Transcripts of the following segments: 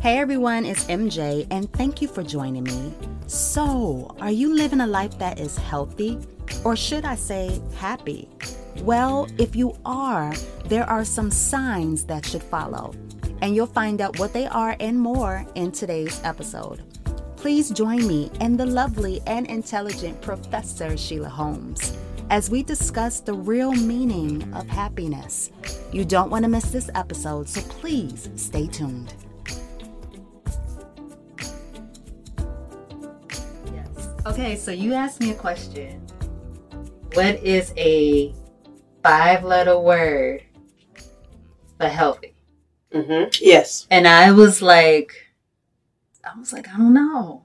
Hey everyone, it's MJ, and thank you for joining me. So, are you living a life that is healthy, or should I say happy? Well, if you are, there are some signs that should follow, and you'll find out what they are and more in today's episode. Please join me and the lovely and intelligent Professor Sheila Holmes as we discuss the real meaning of happiness. You don't want to miss this episode, so please stay tuned. Okay, so you asked me a question. What is a five letter word for healthy? Mm-hmm. Yes. And I was like, I was like, I don't know.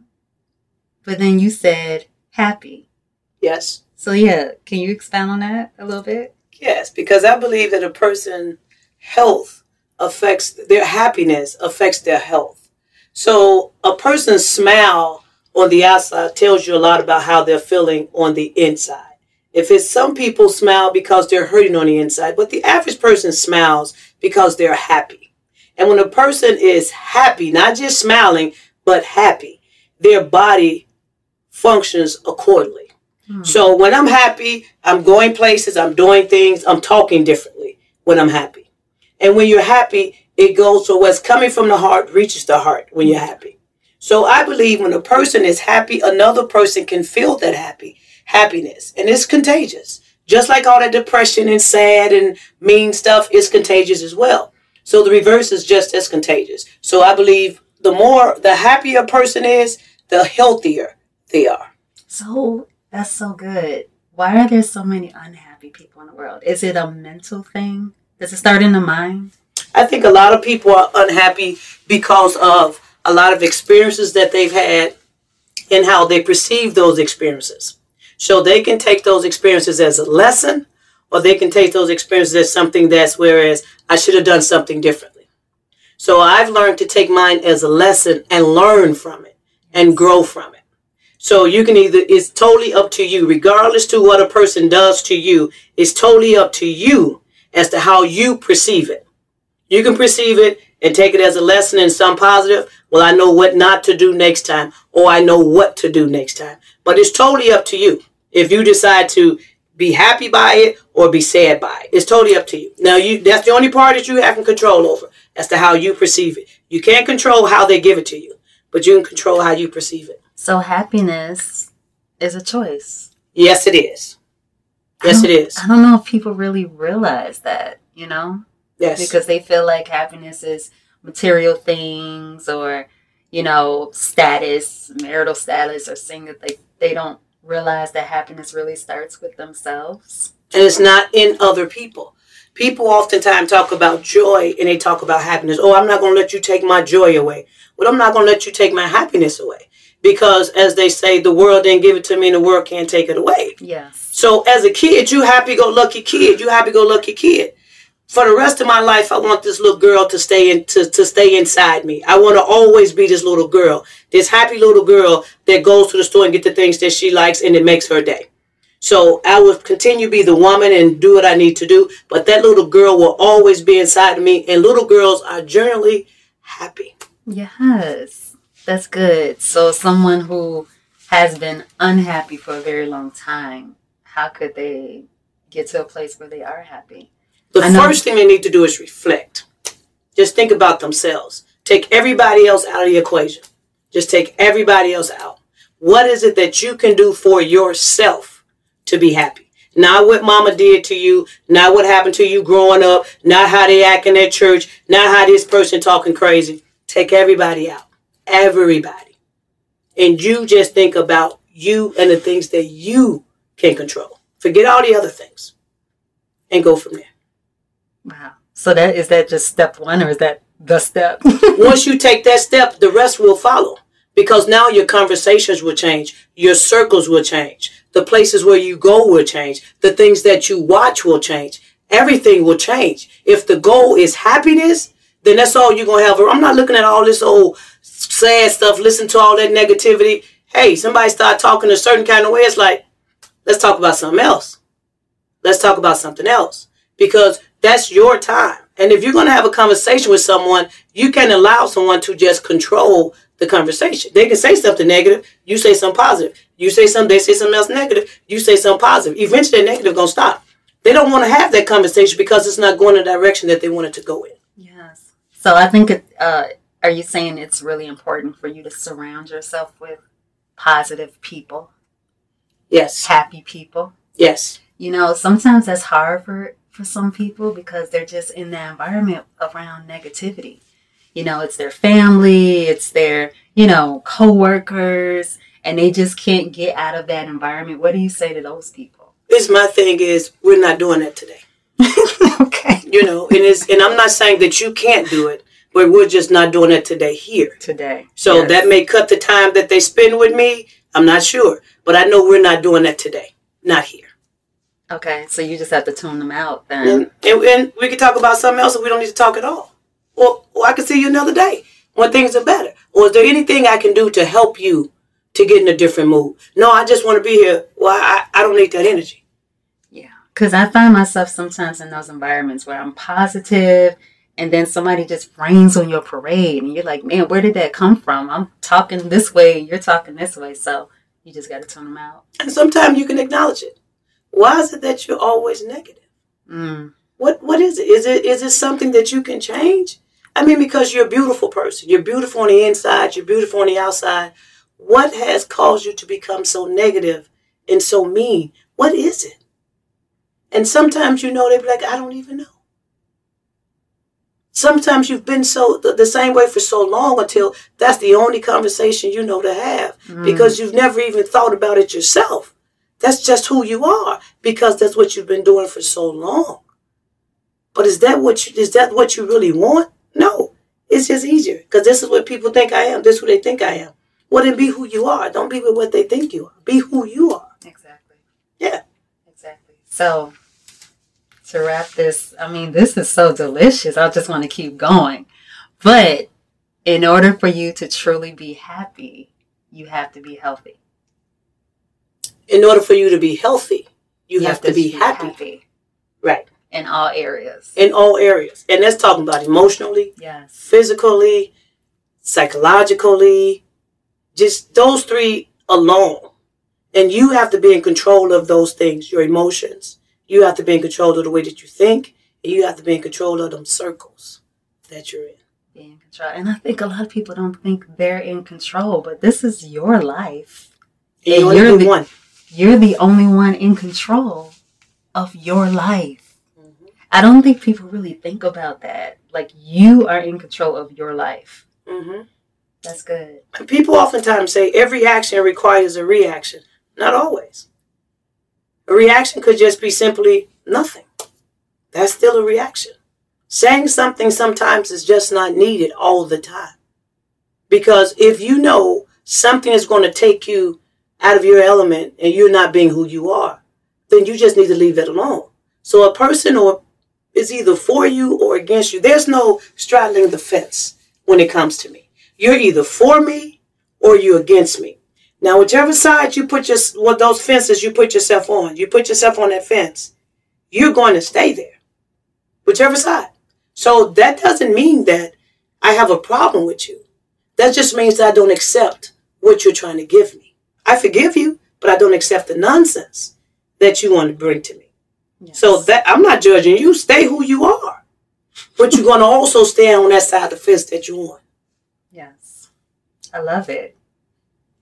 But then you said happy. Yes. So yeah, can you expound on that a little bit? Yes, because I believe that a person health affects their happiness affects their health. So a person's smile on the outside tells you a lot about how they're feeling on the inside. If it's some people smile because they're hurting on the inside, but the average person smiles because they're happy. And when a person is happy, not just smiling, but happy, their body functions accordingly. Hmm. So when I'm happy, I'm going places, I'm doing things, I'm talking differently when I'm happy. And when you're happy, it goes so what's coming from the heart reaches the heart when you're happy. So I believe when a person is happy, another person can feel that happy happiness, and it's contagious. Just like all that depression and sad and mean stuff is contagious as well. So the reverse is just as contagious. So I believe the more the happier a person is, the healthier they are. So that's so good. Why are there so many unhappy people in the world? Is it a mental thing? Does it start in the mind? I think a lot of people are unhappy because of a lot of experiences that they've had and how they perceive those experiences. So they can take those experiences as a lesson or they can take those experiences as something that's whereas I should have done something differently. So I've learned to take mine as a lesson and learn from it and grow from it. So you can either, it's totally up to you, regardless to what a person does to you, it's totally up to you as to how you perceive it. You can perceive it and take it as a lesson and some positive, well, I know what not to do next time, or I know what to do next time. But it's totally up to you if you decide to be happy by it or be sad by it. It's totally up to you. Now, you that's the only part that you have control over as to how you perceive it. You can't control how they give it to you, but you can control how you perceive it. So happiness is a choice. Yes, it is. Yes, it is. I don't know if people really realize that, you know? Yes. Because they feel like happiness is material things or, you know, status, marital status, or that they, they don't realize that happiness really starts with themselves. And it's not in other people. People oftentimes talk about joy and they talk about happiness. Oh, I'm not going to let you take my joy away. Well, I'm not going to let you take my happiness away. Because as they say, the world didn't give it to me and the world can't take it away. Yes. So as a kid, you happy go lucky kid. You happy go lucky kid for the rest of my life, I want this little girl to stay in to, to stay inside me. I want to always be this little girl, this happy little girl that goes to the store and get the things that she likes and it makes her day. So I will continue to be the woman and do what I need to do, but that little girl will always be inside of me. And little girls are generally happy. Yes, that's good. So someone who has been unhappy for a very long time, how could they get to a place where they are happy? The first thing they need to do is reflect. Just think about themselves. Take everybody else out of the equation. Just take everybody else out. What is it that you can do for yourself to be happy? Not what mama did to you, not what happened to you growing up, not how they act in their church, not how this person talking crazy. Take everybody out. Everybody. And you just think about you and the things that you can control. Forget all the other things and go from there. Wow. So that is that just step one or is that the step? Once you take that step, the rest will follow. Because now your conversations will change, your circles will change, the places where you go will change, the things that you watch will change. Everything will change. If the goal is happiness, then that's all you're gonna have. I'm not looking at all this old sad stuff, listen to all that negativity. Hey, somebody start talking a certain kind of way, it's like, let's talk about something else. Let's talk about something else. Because That's your time. And if you're going to have a conversation with someone, you can allow someone to just control the conversation. They can say something negative, you say something positive. You say something, they say something else negative, you say something positive. Eventually, the negative going to stop. They don't want to have that conversation because it's not going in the direction that they want it to go in. Yes. So I think it, uh, are you saying it's really important for you to surround yourself with positive people? Yes. Happy people? Yes. You know, sometimes that's hard for for some people because they're just in that environment around negativity. You know, it's their family, it's their, you know, coworkers, and they just can't get out of that environment. What do you say to those people? This my thing is we're not doing that today. okay. You know, and it's and I'm not saying that you can't do it, but we're just not doing it today here. Today. So Yes. that may cut the time that they spend with me. I'm not sure. But I know we're not doing that today. Not here. Okay, so you just have to tune them out then. And, and, and we can talk about something else if we don't need to talk at all. Or, or I can see you another day when things are better. Or is there anything I can do to help you to get in a different mood? No, I just want to be here. Well, I, I don't need that energy. Yeah, because I find myself sometimes in those environments where I'm positive, and then somebody just rains on your parade, and you're like, "Man, where did that come from?" I'm talking this way, you're talking this way, so you just got to tune them out. And sometimes you can acknowledge it. Why is it that you're always negative? Mm. What what is it? Is it is it something that you can change? I mean, because you're a beautiful person. You're beautiful on the inside, you're beautiful on the outside. What has caused you to become so negative and so mean? What is it? And sometimes you know they be like, I don't even know. Sometimes you've been so the, the same way for so long until that's the only conversation you know to have mm. because you've never even thought about it yourself. That's just who you are because that's what you've been doing for so long. But is that what you, is that what you really want? No, it's just easier because this is what people think I am. This is who they think I am. Well, then be who you are. Don't be with what they think you are. Be who you are. Exactly. Yeah. Exactly. So to wrap this, I mean, this is so delicious. I just want to keep going. But in order for you to truly be happy, you have to be healthy. In order for you to be healthy, you, have, to be happy. happy Right. in all areas. In all areas. And that's talking about emotionally, yes. physically, psychologically, just those three alone. And you have to be in control of those things, your emotions. You have to be in control of the way that you think, and you have to be in control of them circles that you're in. Be in control. And I think a lot of people don't think they're in control, but this is your life. And And you only you're the- one. You're the only one in control of your life. I don't think people really think about that. Like you are in control of your life. hmm That's good. People oftentimes say every action requires a reaction. Not always. A reaction could just be simply nothing. That's still a reaction. Saying something sometimes is just not needed all the time. Because if you know something is going to take you out of your element and you're not being who you are, then you just need to leave it alone. So a person or is either for you or against you. There's no straddling the fence when it comes to me. You're either for me or you're against me. Now, whichever side you put your well, those fences you put yourself on, you put yourself on that fence, you're going to stay there. Whichever side. So that doesn't mean that I have a problem with you. That just means that I don't accept what you're trying to give me. I forgive you, but I don't accept the nonsense that you want to bring to me. Yes. So that I'm not judging you. Stay who you are. But you're gonna also stay on that side of the fence that you're on. yes, I love it.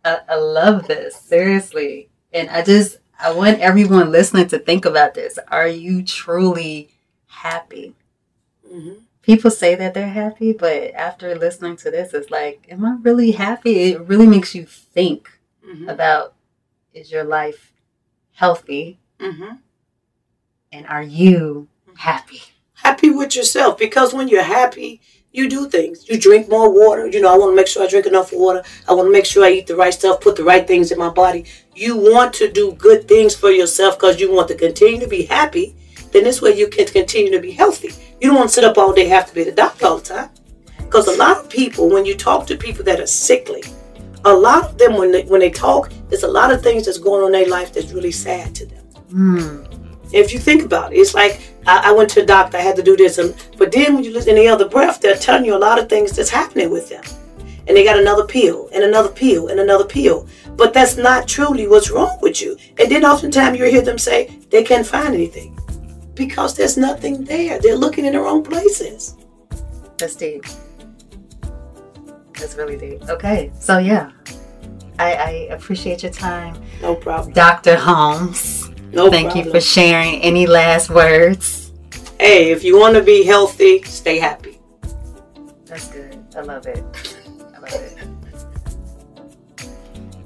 I, I love this seriously, and I just I want everyone listening to think about this. Are you truly happy? Mm-hmm. People say that they're happy, but after listening to this, it's like, am I really happy? It really makes you think Mm-hmm. about is your life healthy Mm-hmm. and are you happy? Happy with yourself because when you're happy, you do things. You drink more water. You know, I want to make sure I drink enough water. I want to make sure I eat the right stuff, put the right things in my body. You want to do good things for yourself because you want to continue to be happy. Then this way you can continue to be healthy. You don't want to sit up all day, have to be the doctor all the time. Because a lot of people, when you talk to people that are sickly, a lot of them, when they, when they talk, there's a lot of things that's going on in their life that's really sad to them. Hmm. If you think about it, it's like I, I went to a doctor. I had to do this, and but then when you listen in the other breath, they're telling you a lot of things that's happening with them, and they got another pill and another pill and another pill. But that's not truly what's wrong with you. And then oftentimes you hear them say they can't find anything because there's nothing there. They're looking in the wrong places. That's deep. That's really deep. Okay, so yeah, I, I appreciate your time. No problem. Dr. Holmes. No Thank problem. you for sharing. Any last words? Hey, if you want to be healthy, stay happy. That's good. I love it. I love it.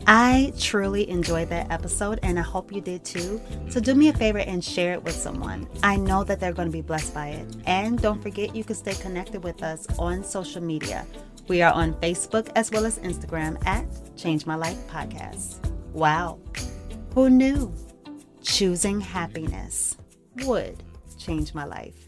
I truly enjoyed that episode and I hope you did too. So do me a favor and share it with someone. I know that they're going to be blessed by it. And don't forget, you can stay connected with us on social media. We are on Facebook as well as Instagram at Change My Life Podcast. Wow. Who knew? Choosing happiness would change my life.